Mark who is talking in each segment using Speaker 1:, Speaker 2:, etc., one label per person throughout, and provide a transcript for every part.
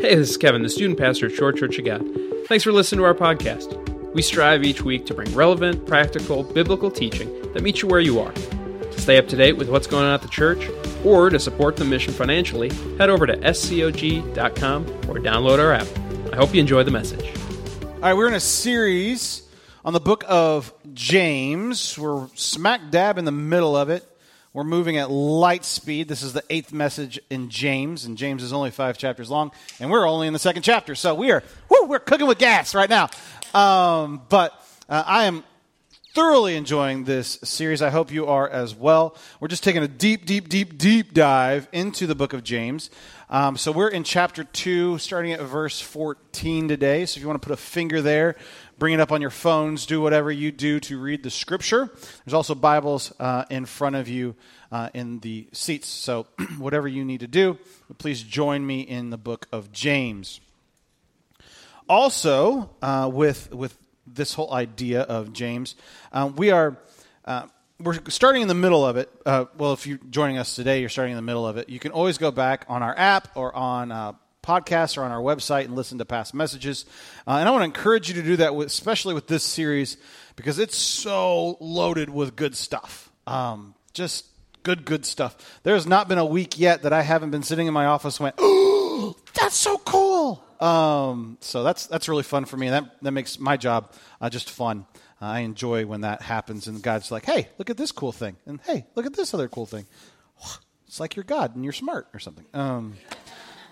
Speaker 1: Hey, this is Kevin, the student pastor at Short Church of God. Thanks for listening to our podcast. We strive each week to bring relevant, practical, biblical teaching that meets you where you are. To stay up to date with what's going on at the church, or to support the mission financially, head over to scog.com or download our app. I hope you enjoy the message.
Speaker 2: All right, we're in a series on the book of James. We're smack dab in the middle of it. We're moving at light speed. This is the eighth message in James, and James is only five chapters long, and we're only in the second chapter. So we are, woo, we're cooking with gas right now. Um, but uh, I am thoroughly enjoying this series. I hope you are as well. We're just taking a deep, deep, deep, deep dive into the book of James. Um, so we're in chapter 2, starting at verse 14 today. So if you want to put a finger there, bring it up on your phones, do whatever you do to read the scripture. There's also Bibles uh, in front of you uh, in the seats. So whatever you need to do, please join me in the book of James. Also, uh, with, with this whole idea of James, uh, we are uh, we're starting in the middle of it. Uh, well, if you're joining us today, you're starting in the middle of it. You can always go back on our app or on uh, podcasts or on our website and listen to past messages. Uh, and I want to encourage you to do that, with, especially with this series, because it's so loaded with good stuff. Um, just good, good stuff. There's not been a week yet that I haven't been sitting in my office and went, oh, that's so cool. Um, so that's that's really fun for me. And that, that makes my job uh, just fun. Uh, I enjoy when that happens and God's like, hey, look at this cool thing. And hey, look at this other cool thing. It's like you're God and you're smart or something. Um,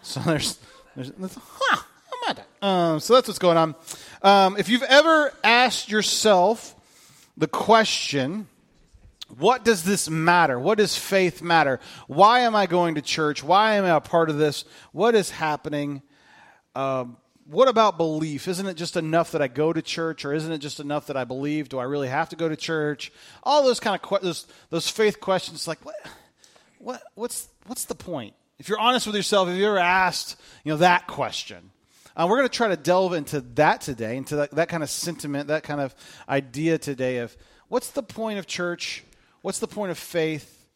Speaker 2: so there's, there's, huh, I'm at um, so that's what's going on. Um, if you've ever asked yourself the question, what does this matter? What does faith matter? Why am I going to church? Why am I a part of this? What is happening? Um, what about belief? Isn't it just enough that I go to church, or isn't it just enough that I believe? Do I really have to go to church? All those kind of que- those those faith questions, like what, what, what's what's the point? If you're honest with yourself, have you ever asked you know that question? Uh, we're going to try to delve into that today, into that, that kind of sentiment, that kind of idea today of what's the point of church? What's the point of faith?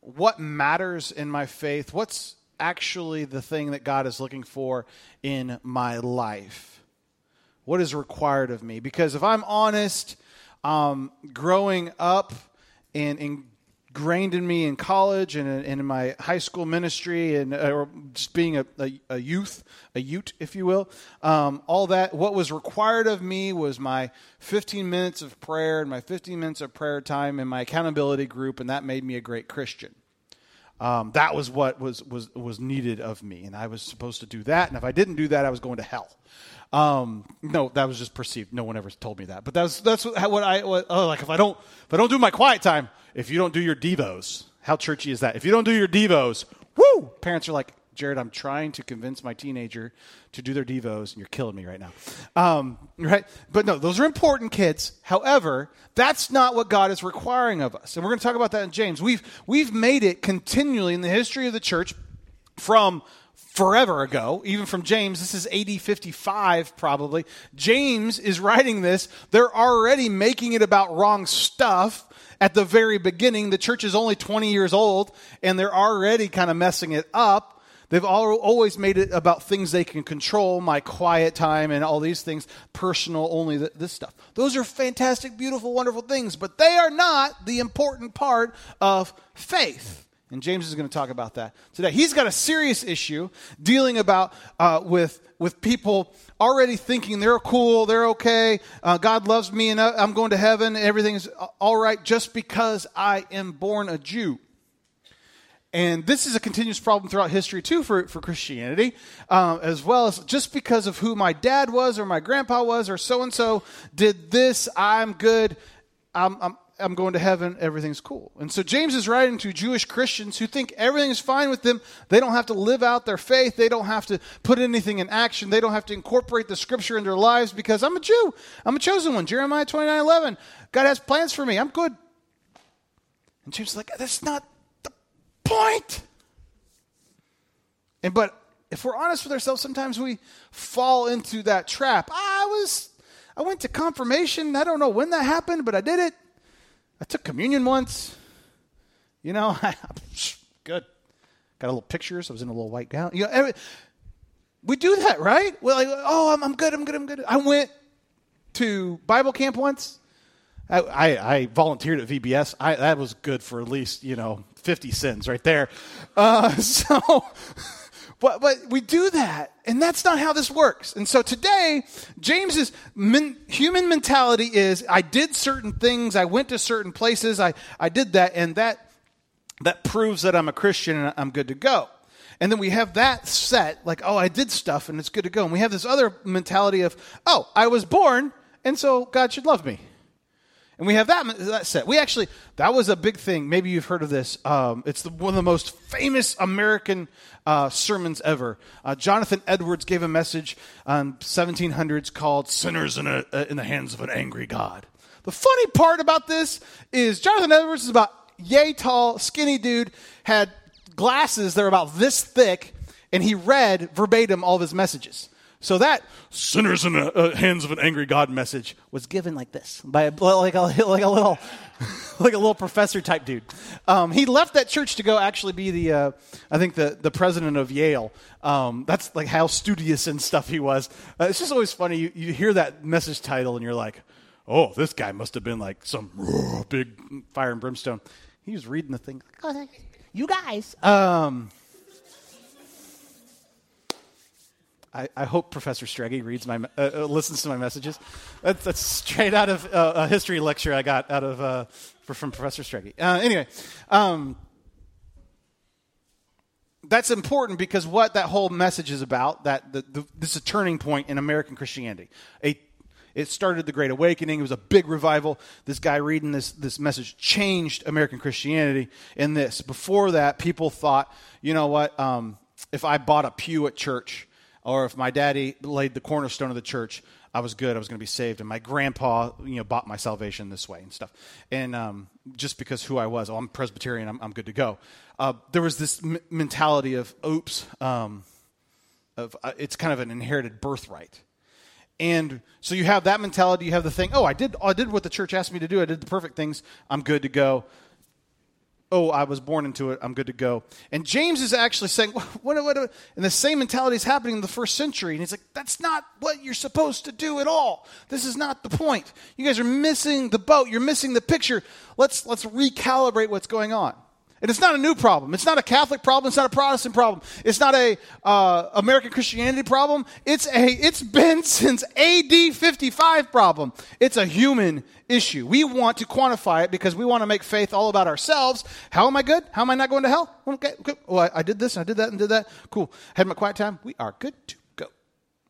Speaker 2: What matters in my faith? What's actually the thing that God is looking for in my life? What is required of me? Because if I'm honest, um, growing up and ingrained in me in college and in, and in my high school ministry and uh, or just being a, a, a, youth, a Ute, if you will, um, all that, what was required of me was my 15 minutes of prayer and my 15 minutes of prayer time in my accountability group, and that made me a great Christian. Um, that was what was, was, was needed of me. And I was supposed to do that. And if I didn't do that, I was going to hell. Um, no, that was just perceived. No one ever told me that. But that's, that's what, what I, what, oh, like if I don't, if I don't do my quiet time, if you don't do your Devos, how churchy is that? If you don't do your Devos, woo! Parents are like, Jared, I'm trying to convince my teenager to do their devos, and you're killing me right now. Um, right? But no, those are important, kids. However, that's not what God is requiring of us, and we're going to talk about that in James. We've we've made it continually in the history of the church from forever ago, even from James. This is AD 55, probably. James is writing this. They're already making it about wrong stuff at the very beginning. The church is only 20 years old, and they're already kind of messing it up. They've all, always made it about things they can control, my quiet time and all these things, personal only, this stuff. Those are fantastic, beautiful, wonderful things, but they are not the important part of faith. And James is going to talk about that today. He's got a serious issue dealing about uh, with with people already thinking they're cool, they're okay, uh, God loves me, and I'm going to heaven, everything's all right just because I am born a Jew. And this is a continuous problem throughout history, too, for, for Christianity, uh, as well as just because of who my dad was or my grandpa was or so and so did this, I'm good, I'm, I'm, I'm going to heaven, everything's cool. And so James is writing to Jewish Christians who think everything is fine with them. They don't have to live out their faith. They don't have to put anything in action. They don't have to incorporate the scripture in their lives because I'm a Jew. I'm a chosen one. Jeremiah 29 11. God has plans for me. I'm good. And James is like, that's not point. And but if we're honest with ourselves, sometimes we fall into that trap. I was I went to confirmation. I don't know when that happened, but I did it. I took communion once. You know, good. Got a little pictures. I was in a little white gown. You know, We do that, right? We're like, oh, I'm, I'm good, I'm good, I'm good. I went to Bible camp once. I, I, I volunteered at VBS. I, that was good for at least, you know, 50 sins right there. Uh, so, but, but we do that, and that's not how this works. And so today, James's men, human mentality is I did certain things, I went to certain places, I, I did that, and that, that proves that I'm a Christian and I'm good to go. And then we have that set, like, oh, I did stuff and it's good to go. And we have this other mentality of, oh, I was born, and so God should love me. And we have that, that set. We actually, that was a big thing. Maybe you've heard of this. Um, it's the, one of the most famous American uh, sermons ever. Uh, Jonathan Edwards gave a message on 1700s called Sinners in, a, uh, in the Hands of an Angry God. The funny part about this is Jonathan Edwards is about yay tall, skinny dude, had glasses that are about this thick, and he read verbatim all of his messages. So that sinners in the uh, hands of an angry God message was given like this by a, like a, like a little like a little professor type dude. Um, he left that church to go actually be the uh, I think the the president of Yale. Um, that's like how studious and stuff he was. Uh, it's just always funny. You, you hear that message title and you're like, oh, this guy must have been like some big fire and brimstone. He was reading the thing. You guys. Um, I, I, hope Professor Streggy reads my, uh, uh, listens to my messages. That's, that's straight out of uh, a history lecture I got out of uh, from Professor Streggy. Uh, anyway, um, that's important because what that whole message is about. That the, the, this is a turning point in American Christianity. A, it started the Great Awakening. It was a big revival. This guy reading this this message changed American Christianity. In this, before that, people thought, you know what? Um, if I bought a pew at church or if my daddy laid the cornerstone of the church, I was good. I was going to be saved. And my grandpa, you know, bought my salvation this way and stuff. And um, just because who I was, oh, I'm Presbyterian, I'm, I'm good to go. Uh, there was this m- mentality of, oops, um, of uh, it's kind of an inherited birthright. And so you have that mentality. You have the thing, oh, I did, I did what the church asked me to do. I did the perfect things. I'm good to go oh, I was born into it, I'm good to go. And James is actually saying, what, what, what, and the same mentality is happening in the first century. And he's like, that's not what you're supposed to do at all. This is not the point. You guys are missing the boat. You're missing the picture. Let's, let's recalibrate what's going on. And it's not a new problem. It's not a Catholic problem. It's not a Protestant problem. It's not a uh, American Christianity problem. It's a it's been since AD 55 problem. It's a human issue. We want to quantify it because we want to make faith all about ourselves. How am I good? How am I not going to hell? Okay. Oh, I, I did this and I did that and did that. Cool. Had my quiet time. We are good to go.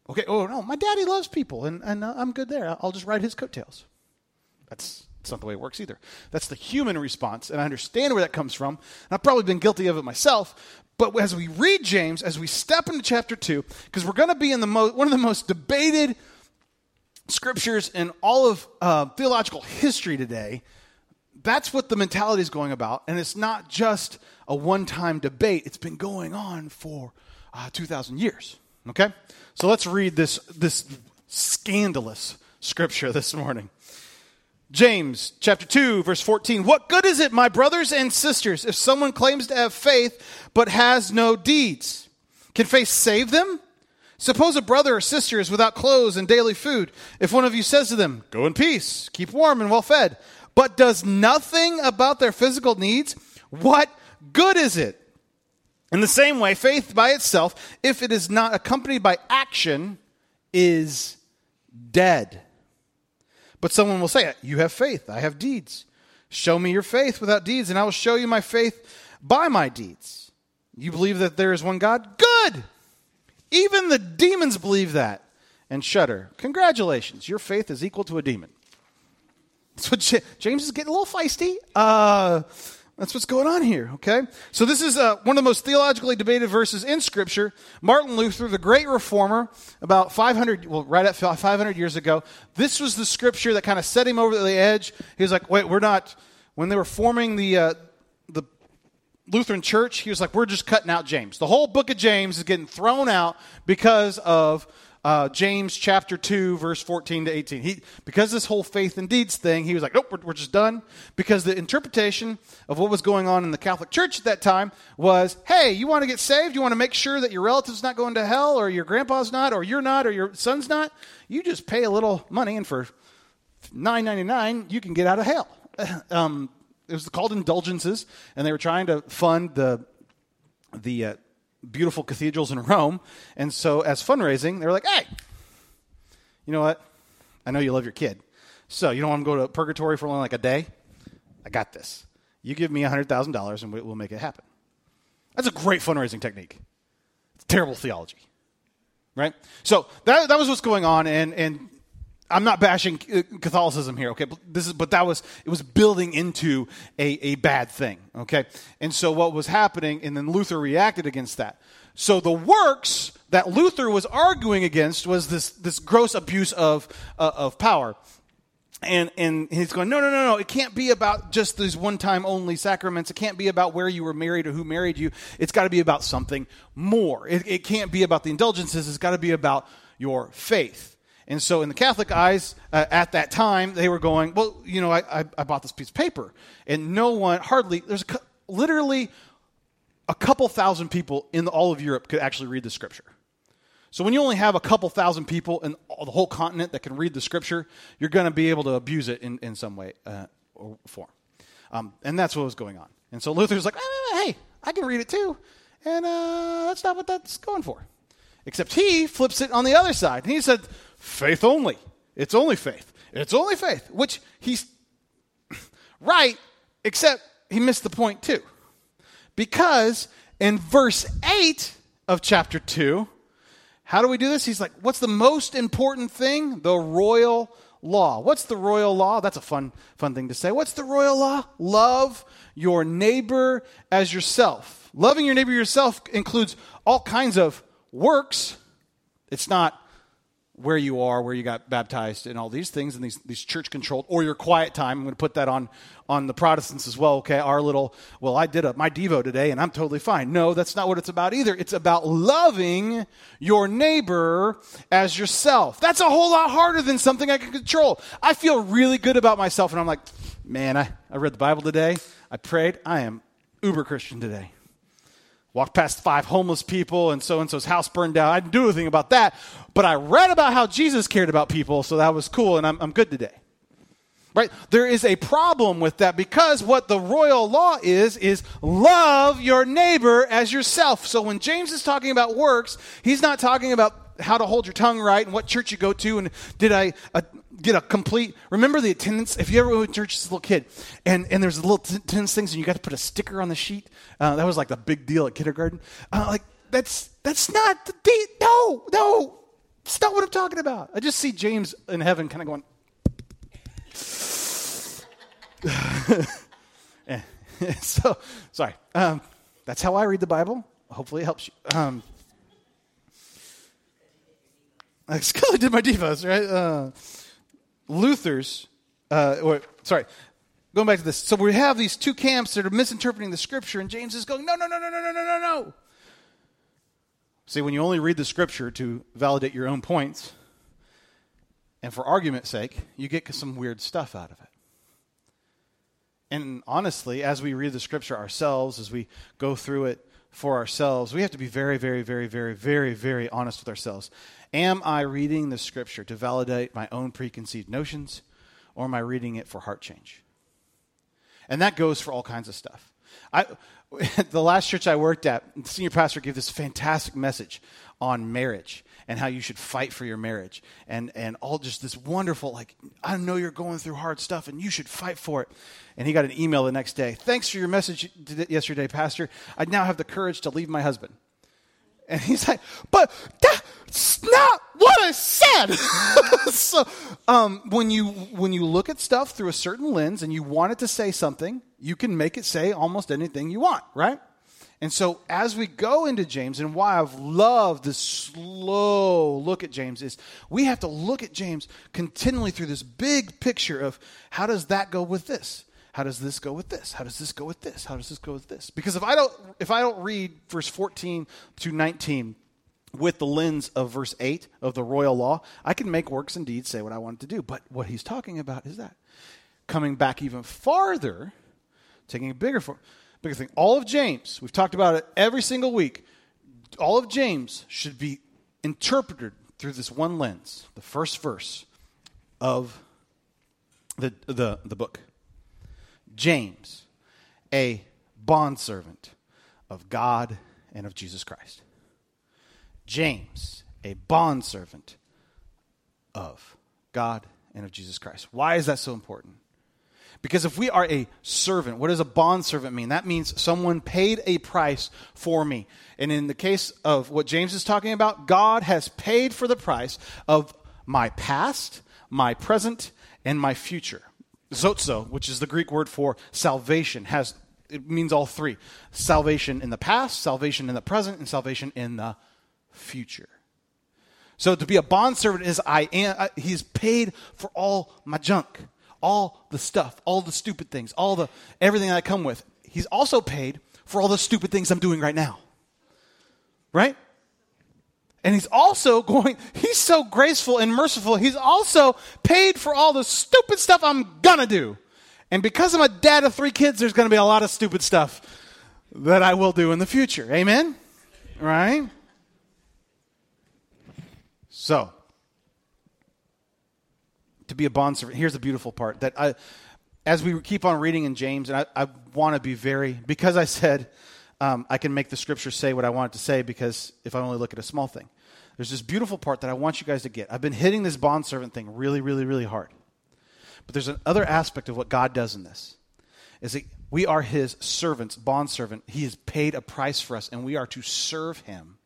Speaker 2: Okay. Oh no, my daddy loves people and and uh, I'm good there. I'll just ride his coattails. That's that's not the way it works either. That's the human response, and I understand where that comes from. And I've probably been guilty of it myself. But as we read James, as we step into chapter 2, because we're going to be in the mo- one of the most debated scriptures in all of uh, theological history today, that's what the mentality is going about. And it's not just a one time debate, it's been going on for uh, 2,000 years. Okay? So let's read this, this scandalous scripture this morning. James chapter 2 verse 14 What good is it my brothers and sisters if someone claims to have faith but has no deeds? Can faith save them? Suppose a brother or sister is without clothes and daily food. If one of you says to them go in peace keep warm and well fed but does nothing about their physical needs what good is it? In the same way faith by itself if it is not accompanied by action is dead but someone will say, You have faith, I have deeds. Show me your faith without deeds, and I will show you my faith by my deeds. You believe that there is one God? Good! Even the demons believe that and shudder. Congratulations, your faith is equal to a demon. So James is getting a little feisty. Uh, that's what's going on here, okay? So, this is uh, one of the most theologically debated verses in Scripture. Martin Luther, the great reformer, about 500, well, right at 500 years ago, this was the scripture that kind of set him over the edge. He was like, wait, we're not, when they were forming the, uh, the Lutheran church, he was like, we're just cutting out James. The whole book of James is getting thrown out because of uh, James chapter 2, verse 14 to 18. He, because this whole faith and deeds thing, he was like, nope, we're, we're just done. Because the interpretation of what was going on in the Catholic Church at that time was, hey, you want to get saved? You want to make sure that your relative's not going to hell, or your grandpa's not, or you're not, or your son's not? You just pay a little money, and for nine ninety nine, you can get out of hell. Um, it was called indulgences, and they were trying to fund the the uh, beautiful cathedrals in Rome. And so, as fundraising, they were like, "Hey, you know what? I know you love your kid, so you don't want to go to purgatory for only like a day. I got this. You give me hundred thousand dollars, and we'll make it happen." That's a great fundraising technique. It's terrible theology, right? So that that was what's going on, and and I'm not bashing uh, Catholicism here, okay? But this is, but that was it was building into a, a bad thing, okay? And so what was happening, and then Luther reacted against that. So the works that Luther was arguing against was this this gross abuse of uh, of power. And, and he's going, no, no, no, no. It can't be about just these one time only sacraments. It can't be about where you were married or who married you. It's got to be about something more. It, it can't be about the indulgences. It's got to be about your faith. And so, in the Catholic eyes uh, at that time, they were going, well, you know, I, I, I, bought this piece of paper. And no one, hardly, there's a, literally a couple thousand people in all of Europe could actually read the scripture. So, when you only have a couple thousand people in the whole continent that can read the scripture, you're going to be able to abuse it in, in some way uh, or form. Um, and that's what was going on. And so Luther's like, hey, I can read it too. And uh, that's not what that's going for. Except he flips it on the other side. And he said, faith only. It's only faith. It's only faith, which he's right, except he missed the point too. Because in verse 8 of chapter 2, how do we do this? He's like, what's the most important thing? The royal law. What's the royal law? That's a fun, fun thing to say. What's the royal law? Love your neighbor as yourself. Loving your neighbor yourself includes all kinds of works. It's not where you are, where you got baptized, and all these things, and these, these church controlled, or your quiet time. I'm going to put that on, on the Protestants as well, okay? Our little, well, I did a, my Devo today, and I'm totally fine. No, that's not what it's about either. It's about loving your neighbor as yourself. That's a whole lot harder than something I can control. I feel really good about myself, and I'm like, man, I, I read the Bible today. I prayed. I am uber Christian today walked past five homeless people and so and so's house burned down. I didn't do anything about that, but I read about how Jesus cared about people, so that was cool, and I'm, I'm good today. Right? There is a problem with that because what the royal law is, is love your neighbor as yourself. So when James is talking about works, he's not talking about how to hold your tongue right and what church you go to and did I uh, get a complete remember the attendance? If you ever went to church as a little kid and, and there's little attendance things and you got to put a sticker on the sheet? Uh, that was like the big deal at kindergarten. Uh, like that's that's not the no no. It's not what i'm talking about. I just see james in heaven kind of going so sorry. Um, that's how i read the bible. Hopefully it helps you. Um, I did my devos, right? Uh, Luther's, uh, or sorry, going back to this. So we have these two camps that are misinterpreting the scripture, and James is going, no, no, no, no, no, no, no, no, no. See, when you only read the scripture to validate your own points, and for argument's sake, you get some weird stuff out of it. And honestly, as we read the scripture ourselves, as we go through it for ourselves, we have to be very, very, very, very, very, very honest with ourselves. Am I reading the scripture to validate my own preconceived notions, or am I reading it for heart change? And that goes for all kinds of stuff. I, the last church I worked at, the senior pastor gave this fantastic message on marriage and how you should fight for your marriage and, and all just this wonderful, like, I know you're going through hard stuff and you should fight for it. And he got an email the next day. Thanks for your message yesterday, Pastor. I now have the courage to leave my husband. And he's like, but that's not what I said. so um, when you when you look at stuff through a certain lens and you want it to say something, you can make it say almost anything you want, right? And so as we go into James, and why I've loved this slow look at James is we have to look at James continually through this big picture of how does that go with this? How does this go with this? How does this go with this? How does this go with this? Because if I don't if I don't read verse 14 to 19 with the lens of verse 8 of the royal law, I can make works and deeds say what I want to do. But what he's talking about is that. Coming back even farther, taking a bigger, bigger thing. All of James, we've talked about it every single week. All of James should be interpreted through this one lens, the first verse of the, the, the book. James, a bondservant of God and of Jesus Christ. James, a bondservant of God and of Jesus Christ. Why is that so important? Because if we are a servant, what does a bondservant mean? That means someone paid a price for me. And in the case of what James is talking about, God has paid for the price of my past, my present, and my future. Sozo, which is the Greek word for salvation, has it means all three. Salvation in the past, salvation in the present, and salvation in the future. So to be a bondservant is I am he's paid for all my junk, all the stuff, all the stupid things, all the everything that I come with. He's also paid for all the stupid things I'm doing right now. Right? And he's also going, he's so graceful and merciful. He's also paid for all the stupid stuff I'm going to do. And because I'm a dad of three kids, there's going to be a lot of stupid stuff that I will do in the future. Amen? Right? So, to be a bondservant, here's the beautiful part that I, as we keep on reading in James, and I, I want to be very, because I said um, I can make the scripture say what I want it to say because if I only look at a small thing. There's this beautiful part that I want you guys to get. I've been hitting this bondservant thing really, really, really hard. But there's another aspect of what God does in this. Is that we are his servants, bondservant. He has paid a price for us, and we are to serve him.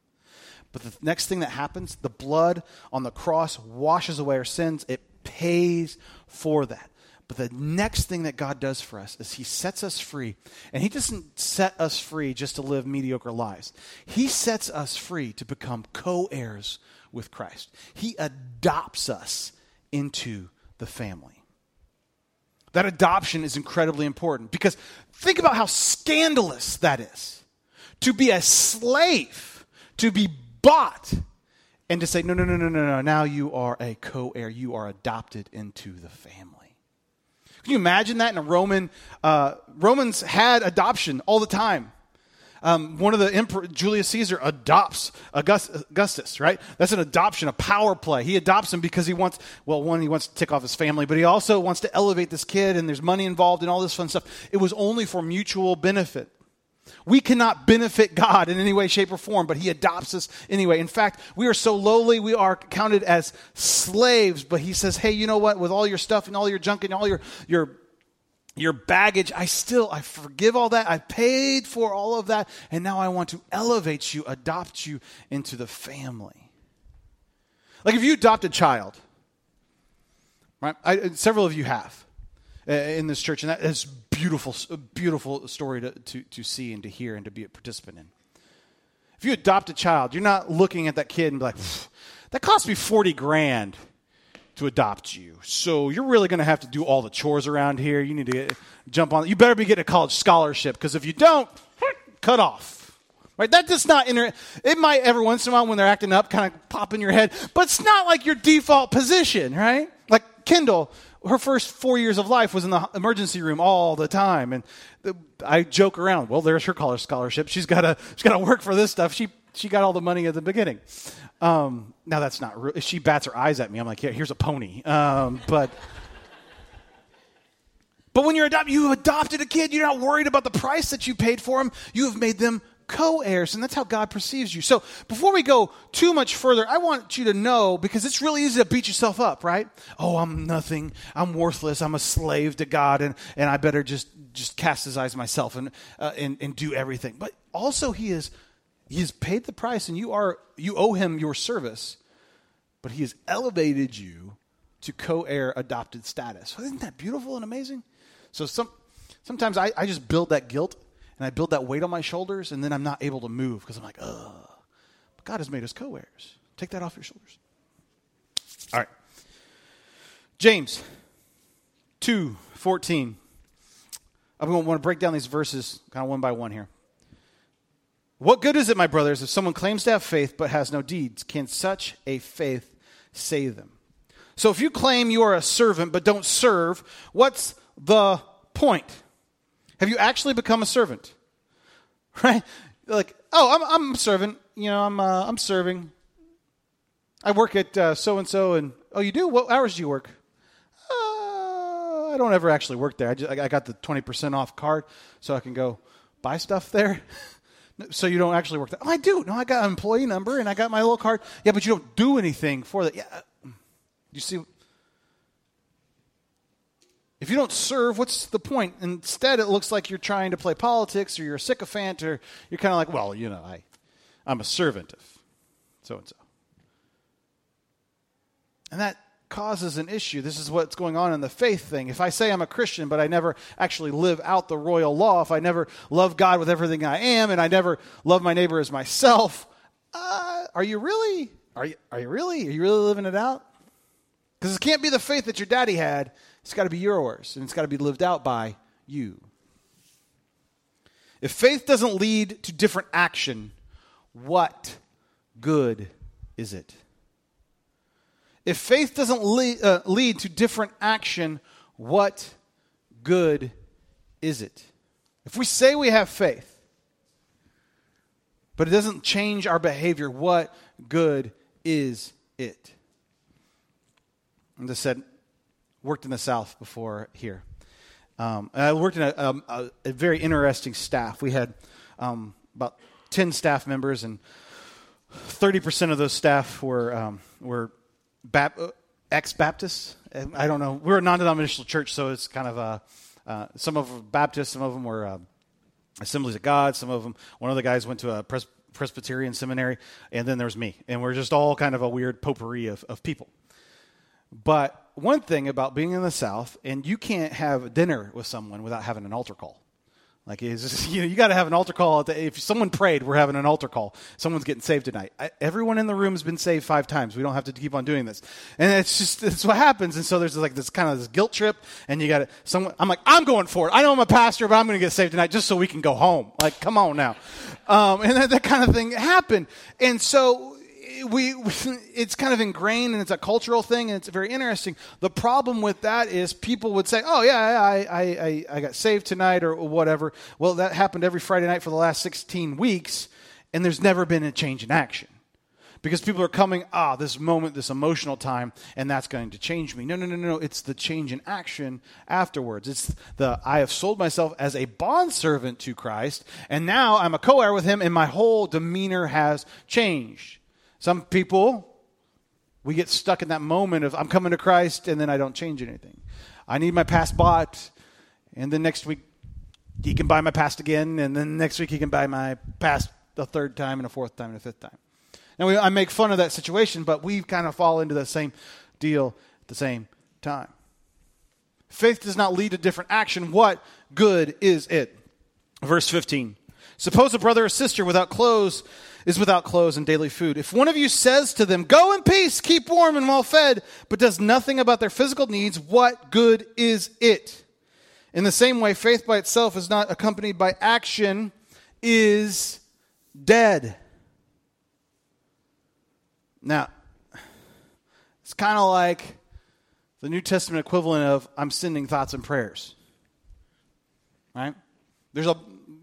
Speaker 2: But the next thing that happens, the blood on the cross washes away our sins. It pays for that. But the next thing that God does for us is He sets us free. And He doesn't set us free just to live mediocre lives, He sets us free to become co heirs with Christ. He adopts us into the family. That adoption is incredibly important because think about how scandalous that is. To be a slave, to be bought, and to say, no, no, no, no, no, no, now you are a co heir. You are adopted into the family. Can you imagine that in a Roman? Uh, Romans had adoption all the time. Um, one of the emperor, Julius Caesar adopts Augustus, right? That's an adoption, a power play. He adopts him because he wants, well, one, he wants to tick off his family, but he also wants to elevate this kid, and there's money involved and all this fun stuff. It was only for mutual benefit. We cannot benefit God in any way, shape, or form, but He adopts us anyway. In fact, we are so lowly, we are counted as slaves, but He says, hey, you know what? With all your stuff and all your junk and all your, your, your baggage, I still, I forgive all that. I paid for all of that, and now I want to elevate you, adopt you into the family. Like if you adopt a child, right? I, several of you have Uh, in this church, and that is beautiful, beautiful story to, to, to see and to hear and to be a participant in. If you adopt a child, you're not looking at that kid and be like, that cost me 40 grand to adopt you. So you're really going to have to do all the chores around here. You need to get, jump on. You better be getting a college scholarship because if you don't, cut off. Right? That does not enter. It might every once in a while when they're acting up kind of pop in your head, but it's not like your default position, right? Like Kendall, her first four years of life was in the emergency room all the time. And I joke around, well, there's her college scholarship. She's got to she's got to work for this stuff. She she got all the money at the beginning. Um, now that's not real. She bats her eyes at me. I'm like, yeah, here's a pony. Um, but but when you're adopted, you have adopted a kid. You're not worried about the price that you paid for him. You have made them co heirs, and that's how God perceives you. So before we go too much further, I want you to know because it's really easy to beat yourself up, right? Oh, I'm nothing. I'm worthless. I'm a slave to God, and, and I better just, just cast his eyes myself and, uh, and, and do everything. But also, he is. He has paid the price, and you are you owe him your service, but he has elevated you to co-heir adopted status. Isn't that beautiful and amazing? So some sometimes I, I just build that guilt and I build that weight on my shoulders, and then I'm not able to move because I'm like, ugh. But God has made us co heirs. Take that off your shoulders. All right. James 2 14. I'm going to want to break down these verses kind of one by one here. What good is it, my brothers, if someone claims to have faith but has no deeds? Can such a faith save them? So if you claim you are a servant but don't serve, what's the point? Have you actually become a servant? Right? Like, oh, I'm, I'm a servant. You know, I'm, uh, I'm serving. I work at so and so, and oh, you do? What hours do you work? Uh, I don't ever actually work there. I, just, I got the 20% off card so I can go buy stuff there. so you don't actually work there. Oh, I do. No, I got an employee number and I got my little card. Yeah, but you don't do anything for that. Yeah. You see, if you don't serve, what's the point? Instead, it looks like you're trying to play politics or you're a sycophant or you're kind of like, well, you know, I, I'm a servant of so and so. And that causes an issue. This is what's going on in the faith thing. If I say I'm a Christian, but I never actually live out the royal law, if I never love God with everything I am, and I never love my neighbor as myself, uh, are you really? Are you, are you really? Are you really living it out? Because it can't be the faith that your daddy had. It's got to be yours, and it's got to be lived out by you. If faith doesn't lead to different action, what good is it? If faith doesn't lead, uh, lead to different action, what good is it? If we say we have faith, but it doesn't change our behavior, what good is it? And I said, worked in the South before here. Um, I worked in a, um, a, a, very interesting staff. We had um, about 10 staff members, and 30% of those staff were, um, were Bap- uh, ex-Baptists. I don't know. We're a non-denominational church, so it's kind of a. Uh, some of them Baptists, some of them were uh, Assemblies of God. Some of them. One of the guys went to a pres- Presbyterian seminary, and then there's me, and we're just all kind of a weird potpourri of, of people. But one thing about being in the South, and you can't have dinner with someone without having an altar call. Like, just, you know, you got to have an altar call. If someone prayed, we're having an altar call. Someone's getting saved tonight. I, everyone in the room has been saved five times. We don't have to keep on doing this. And it's just, it's what happens. And so there's like this kind of this guilt trip, and you got to, someone, I'm like, I'm going for it. I know I'm a pastor, but I'm going to get saved tonight just so we can go home. Like, come on now. Um, and that, that kind of thing happened. And so we, it's kind of ingrained and it's a cultural thing and it's very interesting. The problem with that is people would say, "Oh yeah, I, I, I, I got saved tonight or whatever." Well, that happened every Friday night for the last 16 weeks, and there's never been a change in action because people are coming, ah, this moment, this emotional time, and that's going to change me. No, no, no, no. no It's the change in action afterwards. It's the I have sold myself as a bondservant to Christ, and now I'm a co heir with him, and my whole demeanor has changed. Some people, we get stuck in that moment of I'm coming to Christ and then I don't change anything. I need my past bought, and then next week he can buy my past again, and then next week he can buy my past a third time and a fourth time and a fifth time. Now we, I make fun of that situation, but we kind of fall into the same deal at the same time. Faith does not lead to different action. What good is it? Verse 15. Suppose a brother or sister without clothes is without clothes and daily food. If one of you says to them, Go in peace, keep warm and well fed, but does nothing about their physical needs, what good is it? In the same way, faith by itself is not accompanied by action, is dead. Now, it's kind of like the New Testament equivalent of I'm sending thoughts and prayers. Right? There's a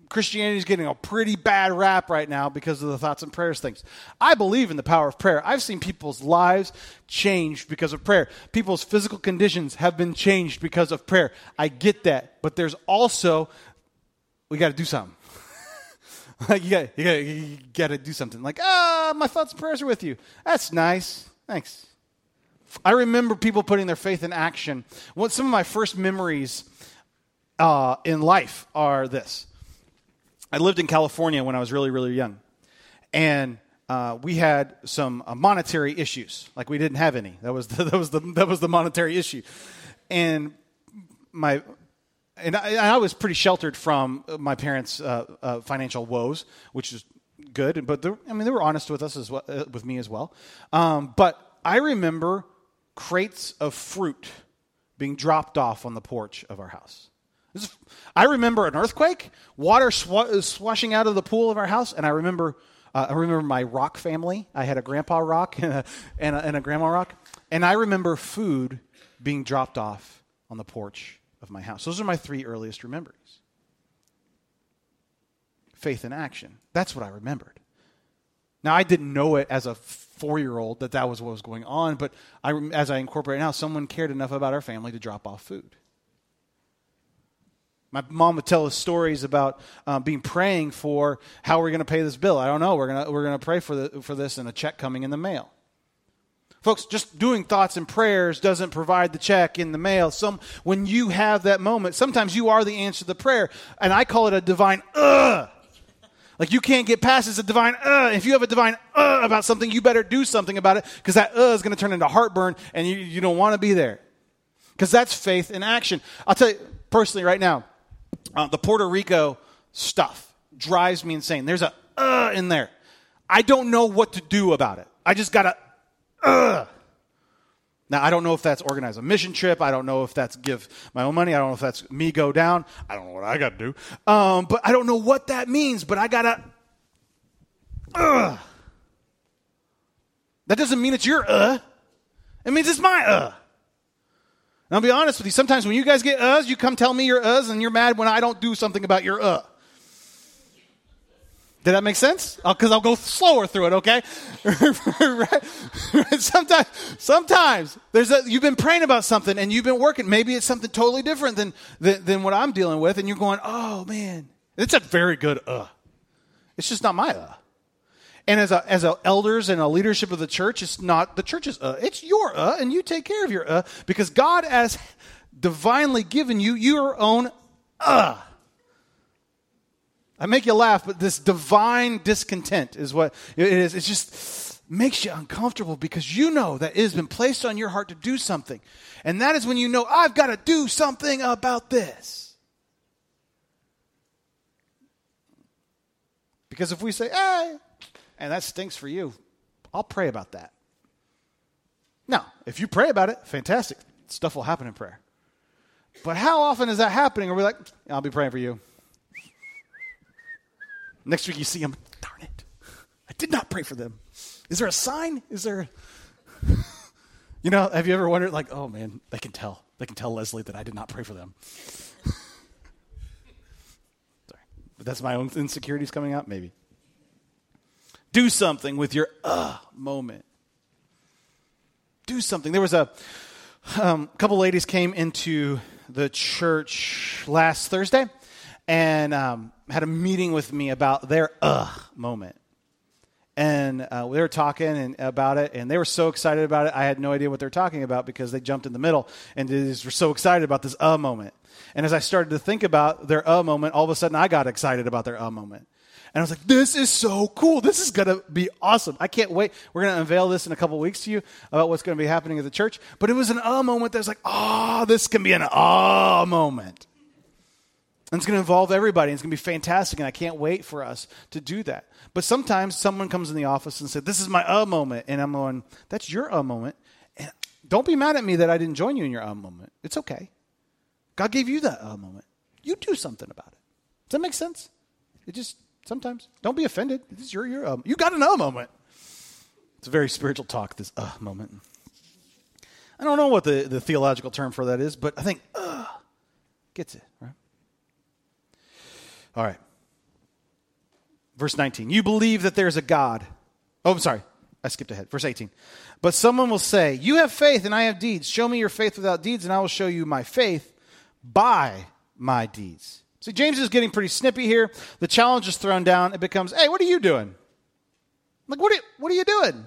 Speaker 2: Christianity is getting a pretty bad rap right now because of the thoughts and prayers things. I believe in the power of prayer. I've seen people's lives changed because of prayer. People's physical conditions have been changed because of prayer. I get that, but there's also we got to do something. like you got you got to do something. Like ah, my thoughts and prayers are with you. That's nice. Thanks. I remember people putting their faith in action. What some of my first memories uh, in life are this. I lived in California when I was really, really young. And uh, we had some uh, monetary issues. Like we didn't have any. That was the, that was the that was the monetary issue. And my and I, I was pretty sheltered from my parents' uh, uh financial woes, which is good. But I mean, they were honest with us as well, uh, with me as well. Um, but I remember crates of fruit being dropped off on the porch of our house. I remember an earthquake, water sw- swashing out of the pool of our house, and I remember, uh, I remember my rock family. I had a grandpa rock and a, and a, and a grandma rock, and I remember food being dropped off on the porch of my house. Those are my three earliest memories. Faith in action. That's what I remembered. Now, I didn't know it as a four year old that that was what was going on, but I, as I incorporate now, someone cared enough about our family to drop off food. My mom would tell us stories about um, being praying for how we're going to pay this bill. I don't know. We're going we're gonna pray for, the, for this and a check coming in the mail. Folks, just doing thoughts and prayers doesn't provide the check in the mail. Some, when you have that moment, sometimes you are the answer to the prayer. And I call it a divine uh. Like you can't get past it's a divine uh. If you have a divine uh about something, you better do something about it because that uh is going to turn into heartburn and you, you don't want to be there. Because that's faith in action. I'll tell you personally right now, uh, the Puerto Rico stuff drives me insane. There's a uh in there. I don't know what to do about it. I just got to uh. Now, I don't know if that's organize a mission trip. I don't know if that's give my own money. I don't know if that's me go down. I don't know what I got to do. Um, but I don't know what that means, but I got to. Uh. That doesn't mean it's your uh. It means it's my uh. And I'll be honest with you. Sometimes when you guys get uhs, you come tell me your uhs, and you're mad when I don't do something about your uh. Did that make sense? Because I'll go slower through it, okay? sometimes, sometimes there's a, you've been praying about something and you've been working. Maybe it's something totally different than, than, than what I'm dealing with, and you're going, oh man, it's a very good uh. It's just not my uh. And as a, as a elders and a leadership of the church, it's not the church's uh. It's your uh, and you take care of your uh because God has divinely given you your own uh. I make you laugh, but this divine discontent is what it is. It just makes you uncomfortable because you know that it has been placed on your heart to do something. And that is when you know, I've got to do something about this. Because if we say, hey, and that stinks for you, I'll pray about that. Now, if you pray about it, fantastic. Stuff will happen in prayer. But how often is that happening? Are we like, I'll be praying for you. Next week you see them, darn it. I did not pray for them. Is there a sign? Is there. you know, have you ever wondered, like, oh man, they can tell. They can tell Leslie that I did not pray for them. Sorry. But that's my own insecurities coming out? Maybe. Do something with your uh moment. Do something. There was a um, couple ladies came into the church last Thursday, and um, had a meeting with me about their uh moment. And uh, we were talking and, about it, and they were so excited about it. I had no idea what they were talking about because they jumped in the middle and they were so excited about this uh moment. And as I started to think about their uh moment, all of a sudden I got excited about their uh moment. And I was like, this is so cool. This is going to be awesome. I can't wait. We're going to unveil this in a couple weeks to you about what's going to be happening at the church. But it was an uh moment that was like, oh, this can be an ah moment. And it's going to involve everybody. It's going to be fantastic. And I can't wait for us to do that. But sometimes someone comes in the office and says, This is my uh moment. And I'm going, That's your uh moment. And don't be mad at me that I didn't join you in your uh moment. It's okay. God gave you that uh moment. You do something about it. Does that make sense? It just, sometimes, don't be offended. It's your, your uh, you got an uh moment. It's a very spiritual talk, this uh moment. I don't know what the, the theological term for that is, but I think uh gets it, right? All right. Verse 19. You believe that there's a God. Oh, I'm sorry. I skipped ahead. Verse 18. But someone will say, You have faith and I have deeds. Show me your faith without deeds, and I will show you my faith by my deeds. See, James is getting pretty snippy here. The challenge is thrown down. It becomes, Hey, what are you doing? Like, what are, what are you doing?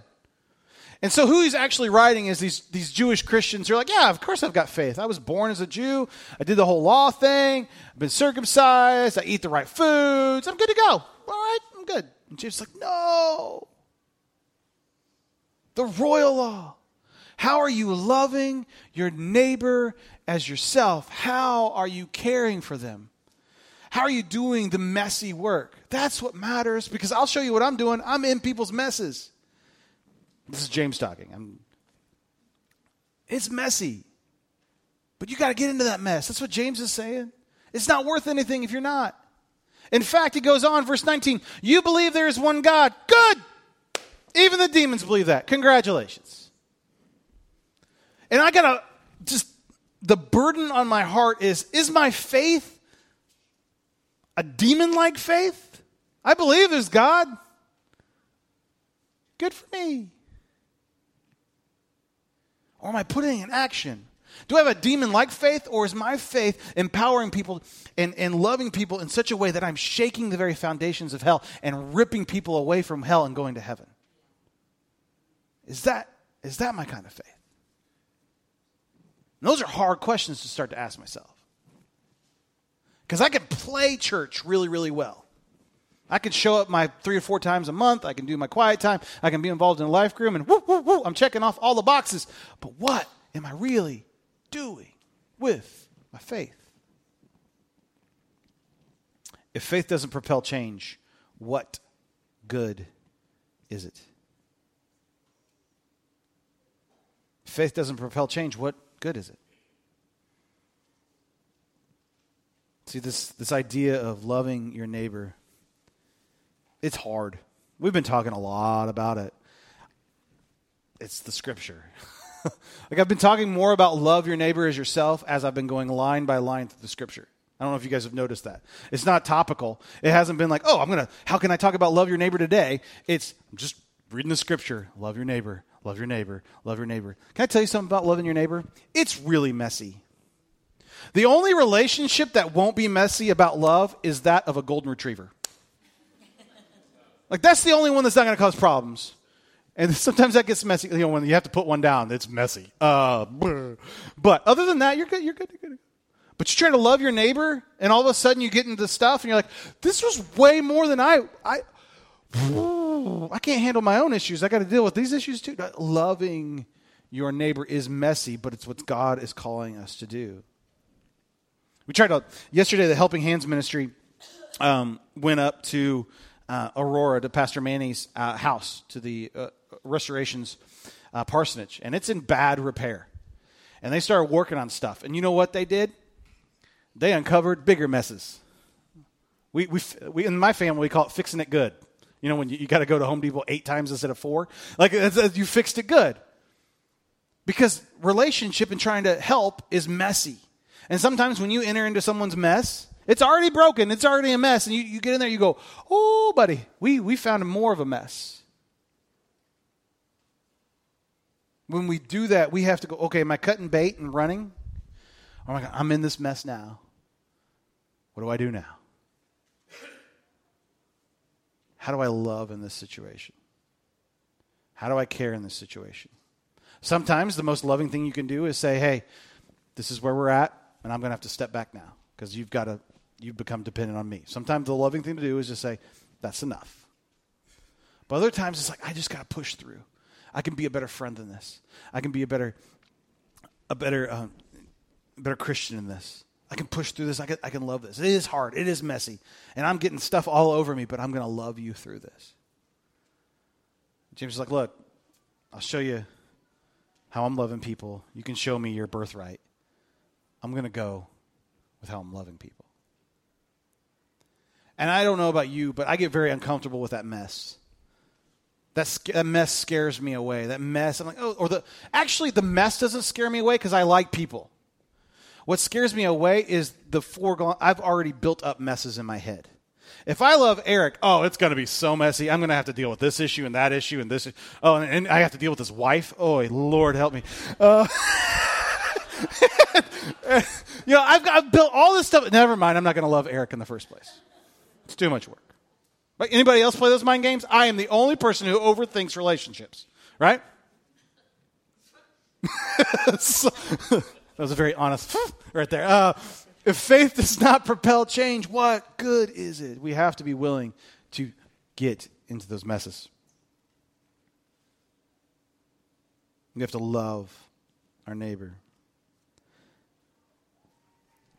Speaker 2: And so who he's actually writing is these, these Jewish Christians who are like, yeah, of course I've got faith. I was born as a Jew. I did the whole law thing. I've been circumcised. I eat the right foods. I'm good to go. All right, I'm good. And Jesus like, no. The royal law. How are you loving your neighbor as yourself? How are you caring for them? How are you doing the messy work? That's what matters because I'll show you what I'm doing. I'm in people's messes. This is James talking. I'm, it's messy. But you got to get into that mess. That's what James is saying. It's not worth anything if you're not. In fact, he goes on, verse 19, you believe there is one God. Good! Even the demons believe that. Congratulations. And I gotta just, the burden on my heart is is my faith a demon like faith? I believe there's God. Good for me. Or am I putting in action? Do I have a demon like faith, or is my faith empowering people and, and loving people in such a way that I'm shaking the very foundations of hell and ripping people away from hell and going to heaven? Is that, is that my kind of faith? And those are hard questions to start to ask myself. Because I can play church really, really well. I can show up my three or four times a month. I can do my quiet time. I can be involved in a life group, and woo, woo, woo, I'm checking off all the boxes. But what am I really doing with my faith? If faith doesn't propel change, what good is it? If faith doesn't propel change, what good is it? See, this, this idea of loving your neighbor, it's hard. We've been talking a lot about it. It's the scripture. like I've been talking more about love your neighbor as yourself as I've been going line by line through the scripture. I don't know if you guys have noticed that. It's not topical. It hasn't been like, oh, I'm going to, how can I talk about love your neighbor today? It's just reading the scripture. Love your neighbor, love your neighbor, love your neighbor. Can I tell you something about loving your neighbor? It's really messy. The only relationship that won't be messy about love is that of a golden retriever. Like, that's the only one that's not going to cause problems. And sometimes that gets messy. You know, when you have to put one down, it's messy. Uh, but other than that, you're good. You're good. You're good. But you're trying to love your neighbor, and all of a sudden you get into stuff, and you're like, "This was way more than I I I can't handle my own issues. I got to deal with these issues too." Loving your neighbor is messy, but it's what God is calling us to do. We tried to yesterday. The Helping Hands Ministry um, went up to uh, Aurora to Pastor Manny's uh, house to the uh, restorations uh, parsonage, and it's in bad repair. And they started working on stuff. And you know what they did? They uncovered bigger messes. We, we, we in my family, we call it fixing it good. You know, when you, you got to go to Home Depot eight times instead of four? Like, you fixed it good. Because relationship and trying to help is messy. And sometimes when you enter into someone's mess, it's already broken, it's already a mess. And you, you get in there, you go, oh, buddy, we, we found more of a mess. when we do that, we have to go, okay, am I cutting bait and running? Oh my God, I'm in this mess now. What do I do now? How do I love in this situation? How do I care in this situation? Sometimes the most loving thing you can do is say, hey, this is where we're at, and I'm going to have to step back now because you've got to, you've become dependent on me. Sometimes the loving thing to do is just say, that's enough. But other times it's like, I just got to push through. I can be a better friend than this. I can be a better, a better, uh, better Christian in this. I can push through this. I can, I can love this. It is hard. It is messy. And I'm getting stuff all over me, but I'm going to love you through this. James is like, look, I'll show you how I'm loving people. You can show me your birthright. I'm going to go with how I'm loving people. And I don't know about you, but I get very uncomfortable with that mess. That, that mess scares me away. That mess, I'm like, oh, or the, actually, the mess doesn't scare me away because I like people. What scares me away is the foregone, I've already built up messes in my head. If I love Eric, oh, it's going to be so messy. I'm going to have to deal with this issue and that issue and this. Oh, and, and I have to deal with his wife. Oh, Lord help me. Uh, you know, I've, I've built all this stuff. Never mind. I'm not going to love Eric in the first place. It's too much work. Like anybody else play those mind games? I am the only person who overthinks relationships, right? so, that was a very honest right there. Uh, if faith does not propel change, what good is it? We have to be willing to get into those messes. We have to love our neighbor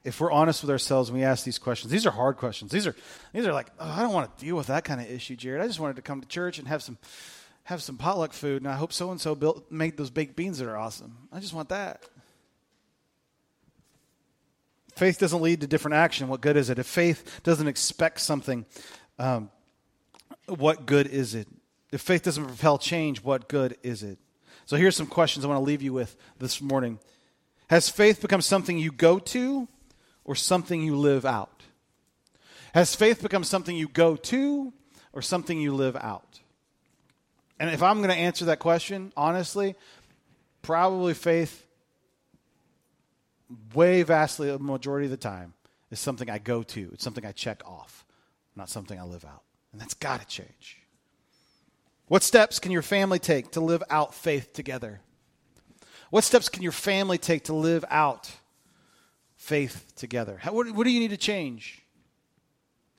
Speaker 2: if we're honest with ourselves and we ask these questions, these are hard questions. These are these are like, oh, I don't want to deal with that kind of issue, Jared. I just wanted to come to church and have some have some potluck food, and I hope so and so built made those baked beans that are awesome. I just want that. faith doesn't lead to different action, what good is it? If faith doesn't expect something, um, what good is it? If faith doesn't propel change, what good is it? So here's some questions I want to leave you with this morning. Has faith become something you go to or something you live out? Has faith become something you go to or something you live out? And if I'm going to answer that question, honestly, probably faith, way vastly, a majority of the time, is something I go to. It's something I check off, not something I live out. And that's got to change. What steps can your family take to live out faith together? What steps can your family take to live out faith together? How, what, what do you need to change?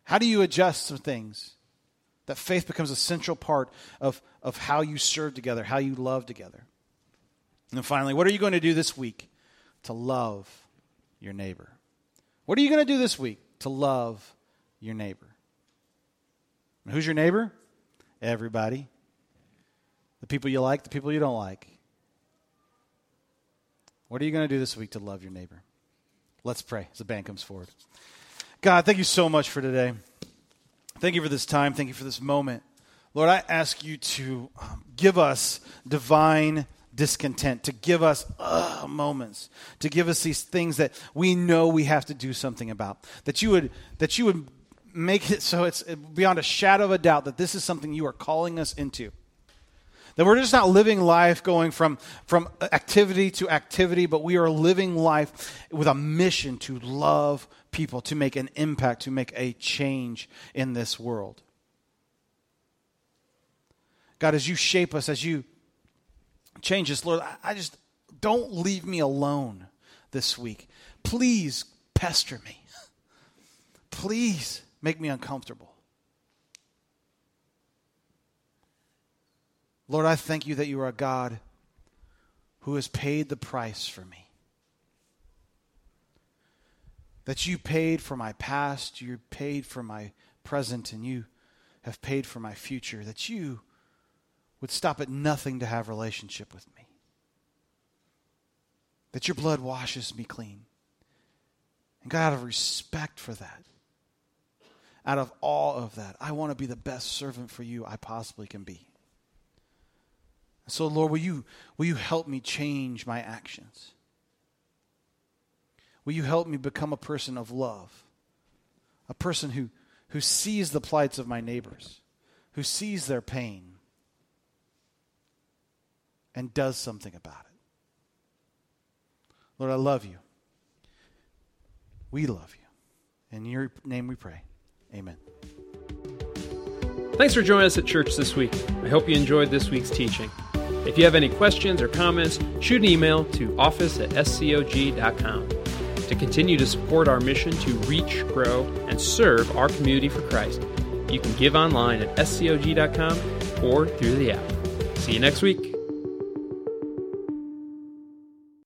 Speaker 2: How do you adjust some things? That faith becomes a central part of, of how you serve together, how you love together. And finally, what are you going to do this week to love your neighbor? What are you going to do this week to love your neighbor? And who's your neighbor? Everybody. The people you like, the people you don't like. What are you going to do this week to love your neighbor? Let's pray as the band comes forward. God, thank you so much for today. Thank you for this time. Thank you for this moment. Lord, I ask you to um, give us divine discontent, to give us uh, moments, to give us these things that we know we have to do something about. That you would, that you would make it so it's beyond a shadow of a doubt that this is something you are calling us into. That we're just not living life going from, from activity to activity, but we are living life with a mission to love people, to make an impact, to make a change in this world. God, as you shape us, as you change us, Lord, I just don't leave me alone this week. Please pester me. Please make me uncomfortable. Lord, I thank you that you are a God who has paid the price for me. That you paid for my past, you paid for my present, and you have paid for my future. That you would stop at nothing to have relationship with me. That your blood washes me clean. And God, out of respect for that, out of all of that, I want to be the best servant for you I possibly can be. So, Lord, will you, will you help me change my actions? Will you help me become a person of love? A person who, who sees the plights of my neighbors, who sees their pain, and does something about it. Lord, I love you. We love you. In your name we pray. Amen.
Speaker 1: Thanks for joining us at church this week. I hope you enjoyed this week's teaching. If you have any questions or comments, shoot an email to office at scog.com. To continue to support our mission to reach, grow, and serve our community for Christ, you can give online at scog.com or through the app. See you next week.